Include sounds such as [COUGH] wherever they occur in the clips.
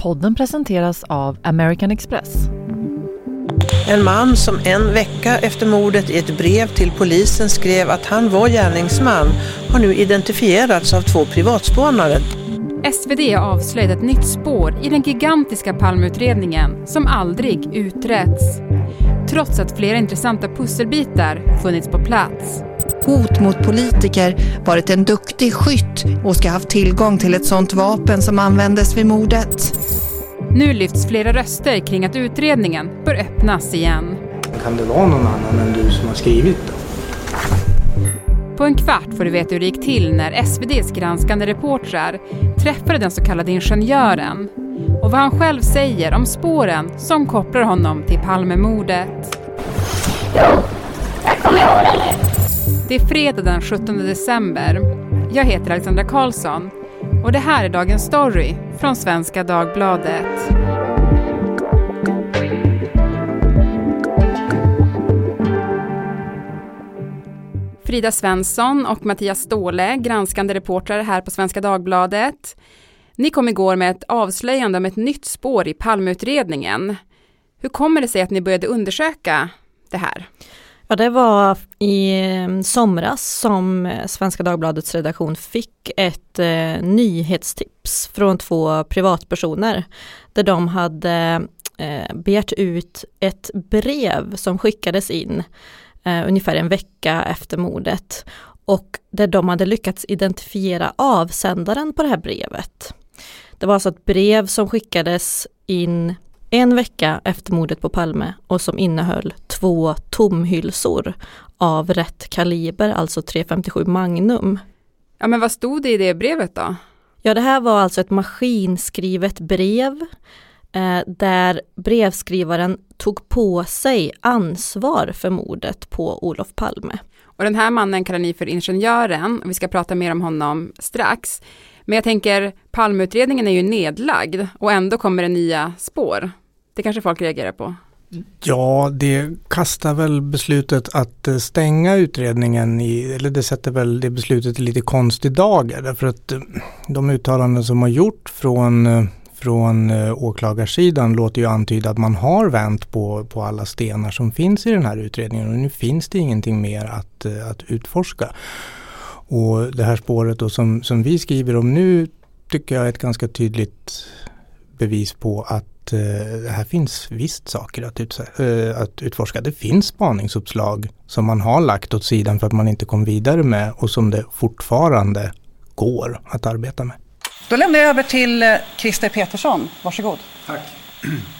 Podden presenteras av American Express. En man som en vecka efter mordet i ett brev till polisen skrev att han var gärningsman har nu identifierats av två privatspanare. SvD har avslöjat ett nytt spår i den gigantiska Palmeutredningen som aldrig utretts. Trots att flera intressanta pusselbitar funnits på plats. Hot mot politiker, varit en duktig skytt och ska ha haft tillgång till ett sånt vapen som användes vid mordet. Nu lyfts flera röster kring att utredningen bör öppnas igen. Kan det vara någon annan än du som har skrivit det? På en kvart får du veta hur det gick till när SVDs granskande reportrar träffade den så kallade ingenjören och vad han själv säger om spåren som kopplar honom till Palmemordet. Jo, jag kommer ihåg det. Det är fredag den 17 december. Jag heter Alexandra Karlsson och det här är dagens story från Svenska Dagbladet. Frida Svensson och Mattias Ståhle, granskande reportrar här på Svenska Dagbladet. Ni kom igår med ett avslöjande om ett nytt spår i Palmeutredningen. Hur kommer det sig att ni började undersöka det här? Ja, det var i ehm, somras som eh, Svenska Dagbladets redaktion fick ett eh, nyhetstips från två privatpersoner där de hade eh, begärt ut ett brev som skickades in eh, ungefär en vecka efter mordet och där de hade lyckats identifiera avsändaren på det här brevet. Det var alltså ett brev som skickades in en vecka efter mordet på Palme och som innehöll två tomhylsor av rätt kaliber, alltså 357 Magnum. Ja, men vad stod det i det brevet då? Ja, det här var alltså ett maskinskrivet brev eh, där brevskrivaren tog på sig ansvar för mordet på Olof Palme. Och den här mannen kallar ni för ingenjören och vi ska prata mer om honom strax. Men jag tänker, Palmeutredningen är ju nedlagd och ändå kommer det nya spår. Det kanske folk reagerar på? Ja, det kastar väl beslutet att eh, stänga utredningen i, eller det sätter väl det beslutet i lite konstig dager. Därför att eh, de uttalanden som har gjort från, eh, från åklagarsidan låter ju antyda att man har vänt på, på alla stenar som finns i den här utredningen och nu finns det ingenting mer att, att utforska. Och det här spåret då som, som vi skriver om nu tycker jag är ett ganska tydligt bevis på att eh, här finns visst saker att, eh, att utforska. Det finns spaningsuppslag som man har lagt åt sidan för att man inte kom vidare med och som det fortfarande går att arbeta med. Då lämnar jag över till eh, Christer Petersson. Varsågod. Tack.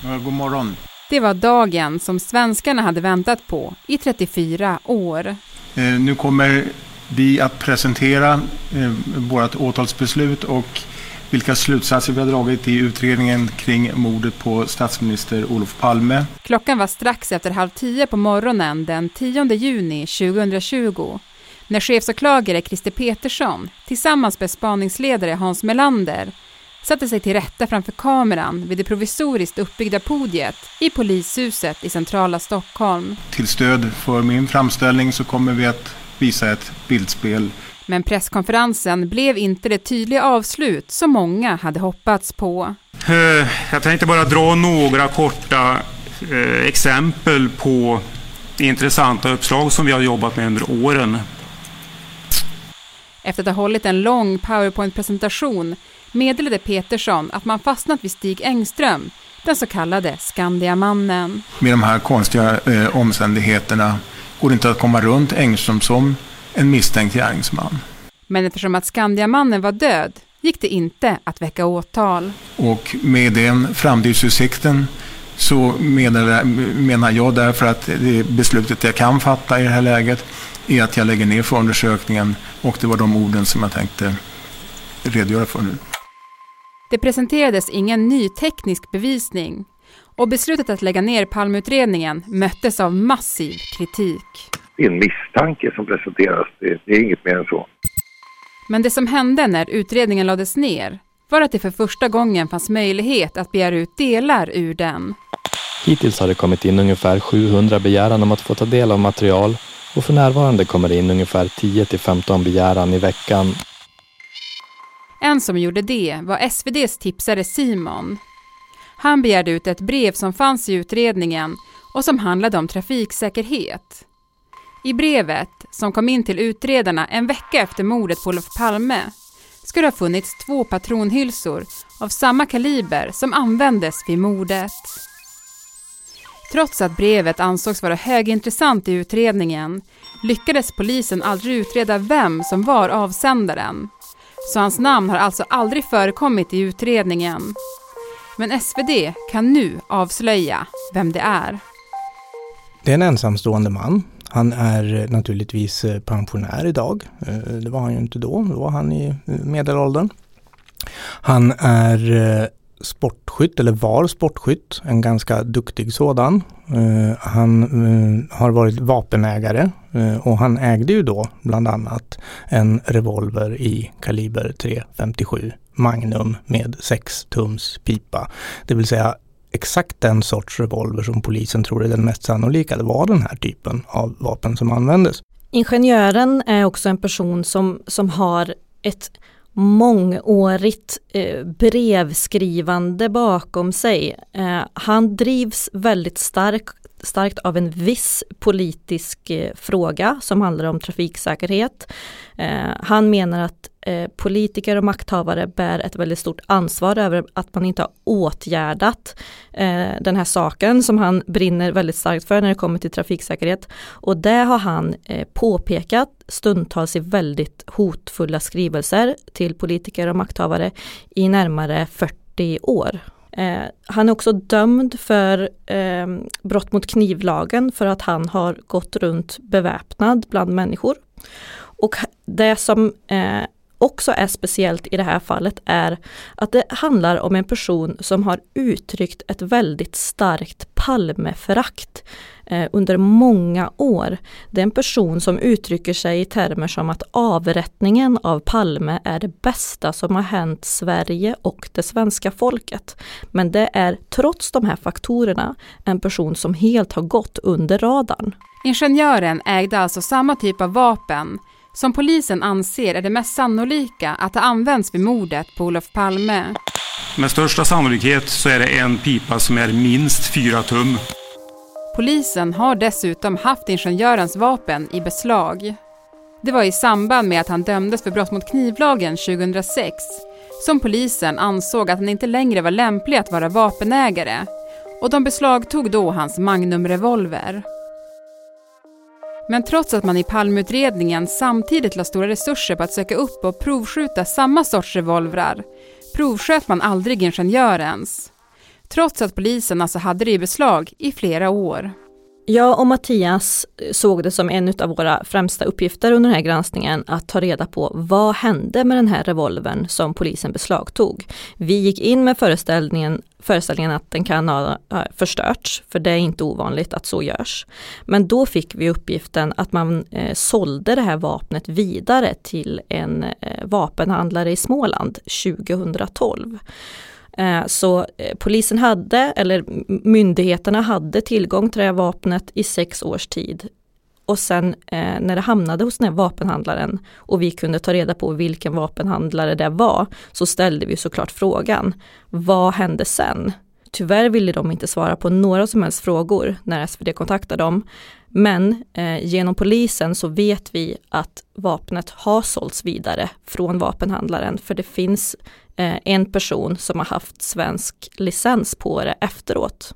[CLEARS THROAT] God morgon. Det var dagen som svenskarna hade väntat på i 34 år. Eh, nu kommer vi att presentera eh, vårt åtalsbeslut och vilka slutsatser vi har dragit i utredningen kring mordet på statsminister Olof Palme. Klockan var strax efter halv tio på morgonen den 10 juni 2020 när chefsåklagare Christer Petersson tillsammans med spaningsledare Hans Melander satte sig till rätta framför kameran vid det provisoriskt uppbyggda podiet i polishuset i centrala Stockholm. Till stöd för min framställning så kommer vi att visa ett bildspel men presskonferensen blev inte det tydliga avslut som många hade hoppats på. Eh, jag tänkte bara dra några korta eh, exempel på intressanta uppslag som vi har jobbat med under åren. Efter att ha hållit en lång powerpoint-presentation meddelade Petersson att man fastnat vid Stig Engström, den så kallade Skandiamannen. Med de här konstiga eh, omständigheterna går det inte att komma runt Engström som en misstänkt gärningsman. Men eftersom att Skandiamannen var död gick det inte att väcka åtal. Och med den framtidsutsikten så menar, menar jag därför att det beslutet jag kan fatta i det här läget är att jag lägger ner förundersökningen och det var de orden som jag tänkte redogöra för nu. Det presenterades ingen ny teknisk bevisning och beslutet att lägga ner Palmeutredningen möttes av massiv kritik. Det är en misstanke som presenteras, det, det är inget mer än så. Men det som hände när utredningen lades ner var att det för första gången fanns möjlighet att begära ut delar ur den. Hittills har det kommit in ungefär 700 begäran om att få ta del av material och för närvarande kommer det in ungefär 10 till 15 begäran i veckan. En som gjorde det var SVDs tipsare Simon. Han begärde ut ett brev som fanns i utredningen och som handlade om trafiksäkerhet. I brevet, som kom in till utredarna en vecka efter mordet på Olof Palme, ska det ha funnits två patronhylsor av samma kaliber som användes vid mordet. Trots att brevet ansågs vara högintressant i utredningen lyckades polisen aldrig utreda vem som var avsändaren. Så hans namn har alltså aldrig förekommit i utredningen. Men SvD kan nu avslöja vem det är. Det är en ensamstående man. Han är eh, naturligtvis eh, pensionär idag. Eh, det var han ju inte då, då var han i medelåldern. Han är sportskytt, eller var sportskytt, en ganska duktig sådan. Han har varit vapenägare och han ägde ju då bland annat en revolver i kaliber .357 Magnum med 6 tums pipa. Det vill säga exakt den sorts revolver som polisen tror är den mest sannolika. Det var den här typen av vapen som användes. Ingenjören är också en person som, som har ett mångårigt eh, brevskrivande bakom sig. Eh, han drivs väldigt stark, starkt av en viss politisk eh, fråga som handlar om trafiksäkerhet. Eh, han menar att eh, politiker och makthavare bär ett väldigt stort ansvar över att man inte har åtgärdat den här saken som han brinner väldigt starkt för när det kommer till trafiksäkerhet. Och det har han påpekat stundtals i väldigt hotfulla skrivelser till politiker och makthavare i närmare 40 år. Eh, han är också dömd för eh, brott mot knivlagen för att han har gått runt beväpnad bland människor. Och det som eh, också är speciellt i det här fallet är att det handlar om en person som har uttryckt ett väldigt starkt Palmeförakt eh, under många år. Det är en person som uttrycker sig i termer som att avrättningen av Palme är det bästa som har hänt Sverige och det svenska folket. Men det är trots de här faktorerna en person som helt har gått under radarn. Ingenjören ägde alltså samma typ av vapen som polisen anser är det mest sannolika att ha använts vid mordet på Olof Palme. Med största sannolikhet så är det en pipa som är minst fyra tum. Polisen har dessutom haft ingenjörens vapen i beslag. Det var i samband med att han dömdes för brott mot knivlagen 2006 som polisen ansåg att han inte längre var lämplig att vara vapenägare och de beslagtog då hans Magnum-revolver. Men trots att man i Palmeutredningen samtidigt la stora resurser på att söka upp och provskjuta samma sorts revolvrar provsköt man aldrig ingenjörens. Trots att polisen alltså hade det i beslag i flera år. Jag och Mattias eh, såg det som en av våra främsta uppgifter under den här granskningen att ta reda på vad hände med den här revolvern som polisen beslagtog. Vi gick in med föreställningen, föreställningen att den kan ha förstörts, för det är inte ovanligt att så görs. Men då fick vi uppgiften att man eh, sålde det här vapnet vidare till en eh, vapenhandlare i Småland 2012. Eh, så eh, polisen hade, eller myndigheterna hade tillgång till det här vapnet i sex års tid. Och sen eh, när det hamnade hos den här vapenhandlaren och vi kunde ta reda på vilken vapenhandlare det var, så ställde vi såklart frågan, vad hände sen? Tyvärr ville de inte svara på några som helst frågor när SvD kontaktade dem. Men eh, genom polisen så vet vi att vapnet har sålts vidare från vapenhandlaren för det finns Eh, en person som har haft svensk licens på det efteråt.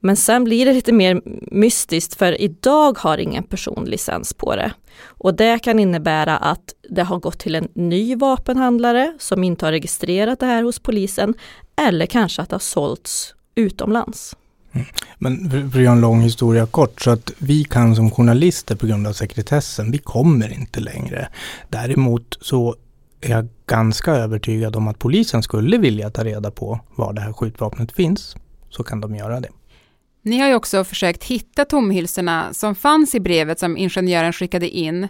Men sen blir det lite mer mystiskt för idag har ingen person licens på det. Och det kan innebära att det har gått till en ny vapenhandlare som inte har registrerat det här hos polisen eller kanske att det har sålts utomlands. Mm. Men för att göra en lång historia kort, så att vi kan som journalister på grund av sekretessen, vi kommer inte längre. Däremot så är jag ganska övertygad om att polisen skulle vilja ta reda på var det här skjutvapnet finns. Så kan de göra det. Ni har ju också försökt hitta tomhylsorna som fanns i brevet som ingenjören skickade in.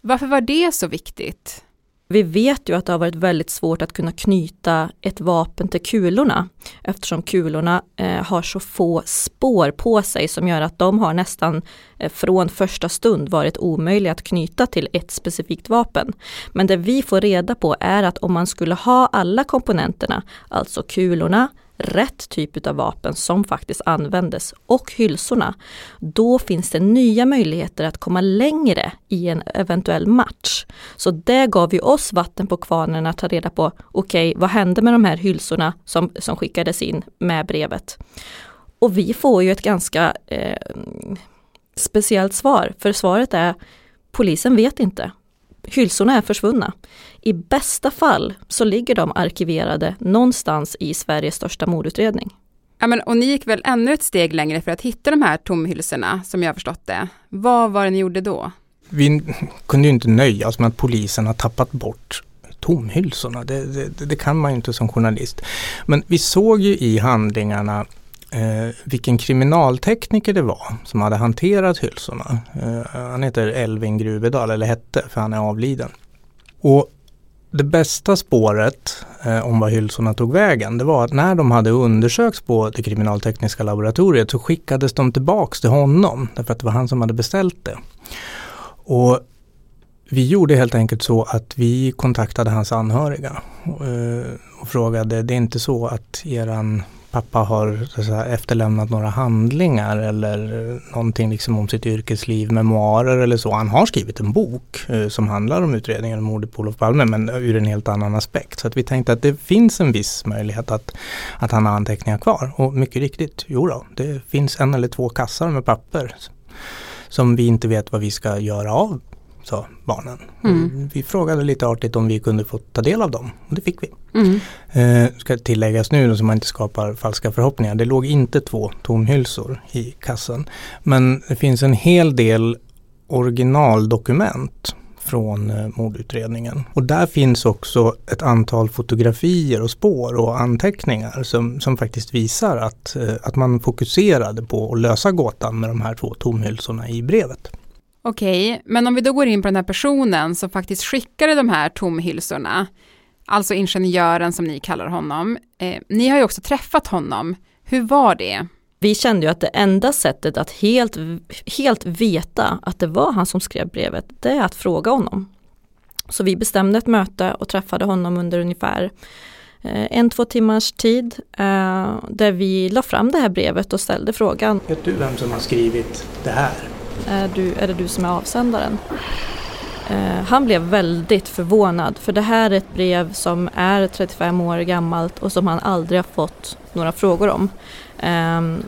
Varför var det så viktigt? Vi vet ju att det har varit väldigt svårt att kunna knyta ett vapen till kulorna eftersom kulorna eh, har så få spår på sig som gör att de har nästan eh, från första stund varit omöjliga att knyta till ett specifikt vapen. Men det vi får reda på är att om man skulle ha alla komponenterna, alltså kulorna, rätt typ av vapen som faktiskt användes och hylsorna, då finns det nya möjligheter att komma längre i en eventuell match. Så det gav ju oss vatten på kvarnen att ta reda på, okej, okay, vad hände med de här hylsorna som, som skickades in med brevet? Och vi får ju ett ganska eh, speciellt svar, för svaret är polisen vet inte. Hylsorna är försvunna. I bästa fall så ligger de arkiverade någonstans i Sveriges största mordutredning. Ja, men, och ni gick väl ännu ett steg längre för att hitta de här tomhylsorna, som jag har förstått det. Vad var det ni gjorde då? Vi kunde ju inte nöja oss med att polisen har tappat bort tomhylsorna. Det, det, det kan man ju inte som journalist. Men vi såg ju i handlingarna eh, vilken kriminaltekniker det var som hade hanterat hylsorna. Eh, han heter Elvin Gruvedal, eller hette, för han är avliden. Och det bästa spåret eh, om vad hylsorna tog vägen, det var att när de hade undersökts på det kriminaltekniska laboratoriet så skickades de tillbaks till honom, därför att det var han som hade beställt det. Och vi gjorde helt enkelt så att vi kontaktade hans anhöriga och, och frågade, det är inte så att eran pappa har säga, efterlämnat några handlingar eller någonting liksom om sitt yrkesliv, memoarer eller så. Han har skrivit en bok eh, som handlar om utredningen om mordet på Olof Palme men ur en helt annan aspekt. Så att vi tänkte att det finns en viss möjlighet att, att han har anteckningar kvar. Och mycket riktigt, jo då, det finns en eller två kassar med papper som vi inte vet vad vi ska göra av sa barnen. Mm. Vi frågade lite artigt om vi kunde få ta del av dem och det fick vi. Mm. Eh, ska tilläggas nu så man inte skapar falska förhoppningar. Det låg inte två tomhylsor i kassen. Men det finns en hel del originaldokument från eh, mordutredningen. Och där finns också ett antal fotografier och spår och anteckningar som, som faktiskt visar att, eh, att man fokuserade på att lösa gåtan med de här två tomhylsorna i brevet. Okej, men om vi då går in på den här personen som faktiskt skickade de här tomhylsorna, alltså ingenjören som ni kallar honom. Eh, ni har ju också träffat honom. Hur var det? Vi kände ju att det enda sättet att helt, helt veta att det var han som skrev brevet, det är att fråga honom. Så vi bestämde ett möte och träffade honom under ungefär eh, en, två timmars tid eh, där vi la fram det här brevet och ställde frågan. Vet du vem som har skrivit det här? Är, du, är det du som är avsändaren? Eh, han blev väldigt förvånad för det här är ett brev som är 35 år gammalt och som han aldrig har fått några frågor om. Eh,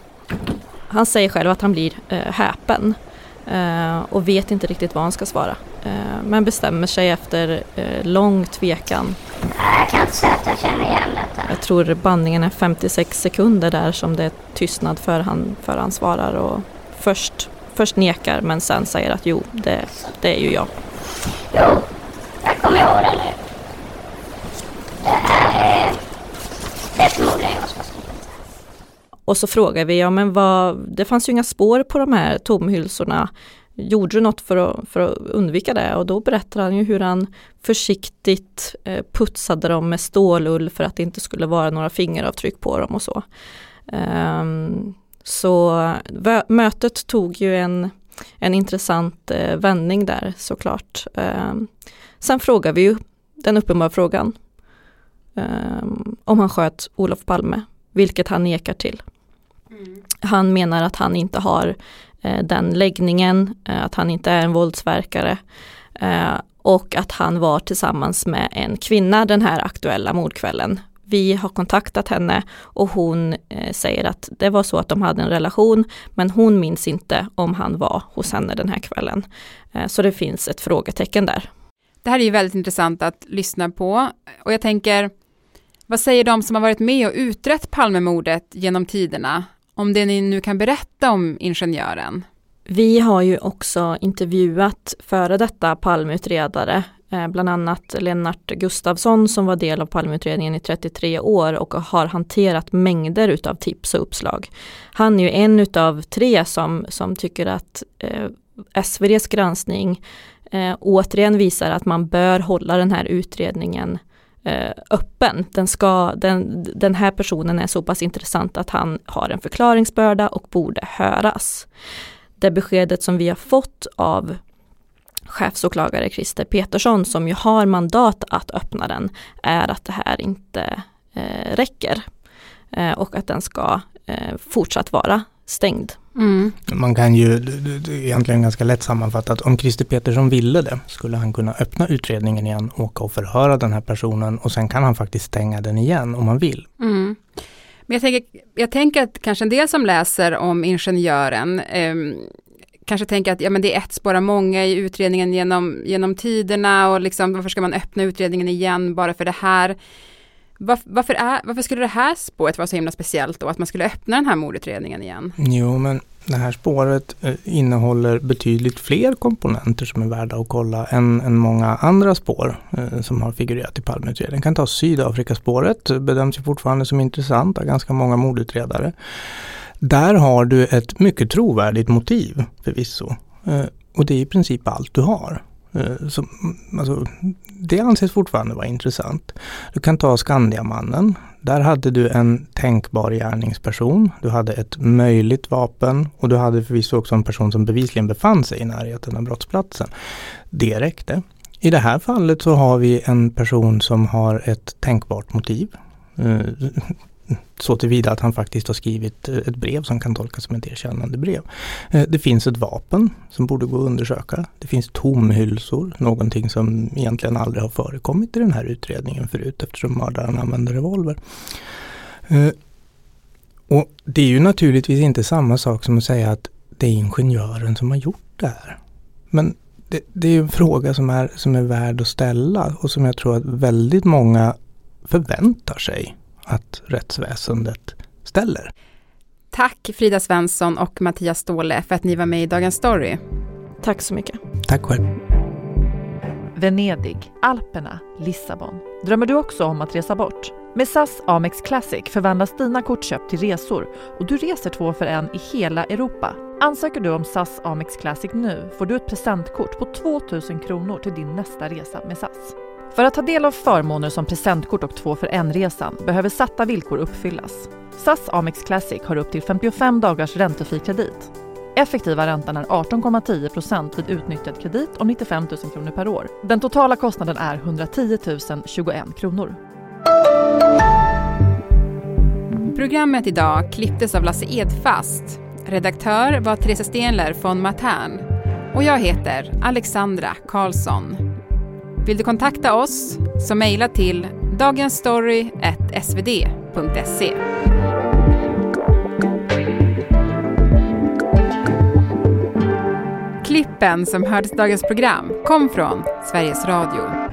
han säger själv att han blir eh, häpen eh, och vet inte riktigt vad han ska svara. Eh, men bestämmer sig efter eh, lång tvekan. Jag kan inte säga att jag känner igen detta. Jag tror bandningen är 56 sekunder där som det är tystnad för han, för han svarar och först först nekar men sen säger att jo, det, det är ju jag. Jo, jag kommer ihåg det nu. Det är, det är förmodligen jag som har skrivit Och så frågar vi, ja men vad, det fanns ju inga spår på de här tomhylsorna. Gjorde du något för att, för att undvika det? Och då berättar han ju hur han försiktigt eh, putsade dem med stålull för att det inte skulle vara några fingeravtryck på dem och så. Um, så mötet tog ju en, en intressant eh, vändning där såklart. Eh, sen frågar vi ju den uppenbara frågan eh, om han sköt Olof Palme, vilket han nekar till. Mm. Han menar att han inte har eh, den läggningen, eh, att han inte är en våldsverkare eh, och att han var tillsammans med en kvinna den här aktuella mordkvällen vi har kontaktat henne och hon eh, säger att det var så att de hade en relation men hon minns inte om han var hos henne den här kvällen. Eh, så det finns ett frågetecken där. Det här är ju väldigt intressant att lyssna på och jag tänker, vad säger de som har varit med och utrett Palmemordet genom tiderna om det ni nu kan berätta om ingenjören? Vi har ju också intervjuat före detta palmutredare Eh, bland annat Lennart Gustavsson som var del av Palmeutredningen i 33 år och har hanterat mängder utav tips och uppslag. Han är ju en utav tre som, som tycker att eh, SVDs granskning eh, återigen visar att man bör hålla den här utredningen eh, öppen. Den, ska, den, den här personen är så pass intressant att han har en förklaringsbörda och borde höras. Det beskedet som vi har fått av chefsåklagare Christer Petersson som ju har mandat att öppna den är att det här inte eh, räcker. eh, och att den ska eh, fortsatt vara stängd. Mm. Man kan ju egentligen ganska lätt sammanfattat, om Christer Petersson ville det skulle han kunna öppna utredningen igen, åka och förhöra den här personen och sen kan han faktiskt stänga den igen om han vill. Mm. Men jag tänker, jag tänker att kanske en del som läser om ingenjören eh, kanske tänker att ja, men det är ett spår av många i utredningen genom, genom tiderna och liksom, varför ska man öppna utredningen igen bara för det här? Var, varför, är, varför skulle det här spåret vara så himla speciellt då, att man skulle öppna den här mordutredningen igen? Jo, men det här spåret eh, innehåller betydligt fler komponenter som är värda att kolla än, än många andra spår eh, som har figurerat i Palmeutredningen. kan ta Sydafrikaspåret, eh, bedöms ju fortfarande som intressant av ganska många mordutredare. Där har du ett mycket trovärdigt motiv förvisso. Eh, och det är i princip allt du har. Eh, så, mm, alltså, det anses fortfarande vara intressant. Du kan ta Skandiamannen. Där hade du en tänkbar gärningsperson. Du hade ett möjligt vapen och du hade förvisso också en person som bevisligen befann sig i närheten av brottsplatsen. Det räckte. I det här fallet så har vi en person som har ett tänkbart motiv. Eh, så tillvida att han faktiskt har skrivit eh, ett brev som kan tolkas som ett erkännande brev. Eh, det finns ett vapen som borde gå att undersöka. Det finns tomhylsor, någonting som egentligen aldrig har förekommit i den här utredningen förut eftersom mördaren använde revolver. Eh, och det är ju naturligtvis inte samma sak som att säga att det är ingenjören som har gjort det här. Men det, det är en fråga som är, som är värd att ställa och som jag tror att väldigt många förväntar sig att rättsväsendet ställer. Tack Frida Svensson och Mattias Ståhle för att ni var med i Dagens Story. Tack så mycket. Tack själv. Venedig, Alperna, Lissabon. Drömmer du också om att resa bort? Med SAS Amex Classic förvandlas dina kortköp till resor och du reser två för en i hela Europa. Ansöker du om SAS Amex Classic nu får du ett presentkort på 2000 kronor till din nästa resa med SAS. För att ta del av förmåner som presentkort och två för en-resan behöver satta villkor uppfyllas. SAS Amex Classic har upp till 55 dagars räntefri kredit. Effektiva räntan är 18,10% vid utnyttjad kredit om 95 000 kronor per år. Den totala kostnaden är 110 021 kronor. Programmet idag klipptes av Lasse Edfast. Redaktör var Therese Stenler från Matern. Och jag heter Alexandra Karlsson. Vill du kontakta oss så mejla till dagensstory.svd.se. Klippen som hördes i dagens program kom från Sveriges Radio.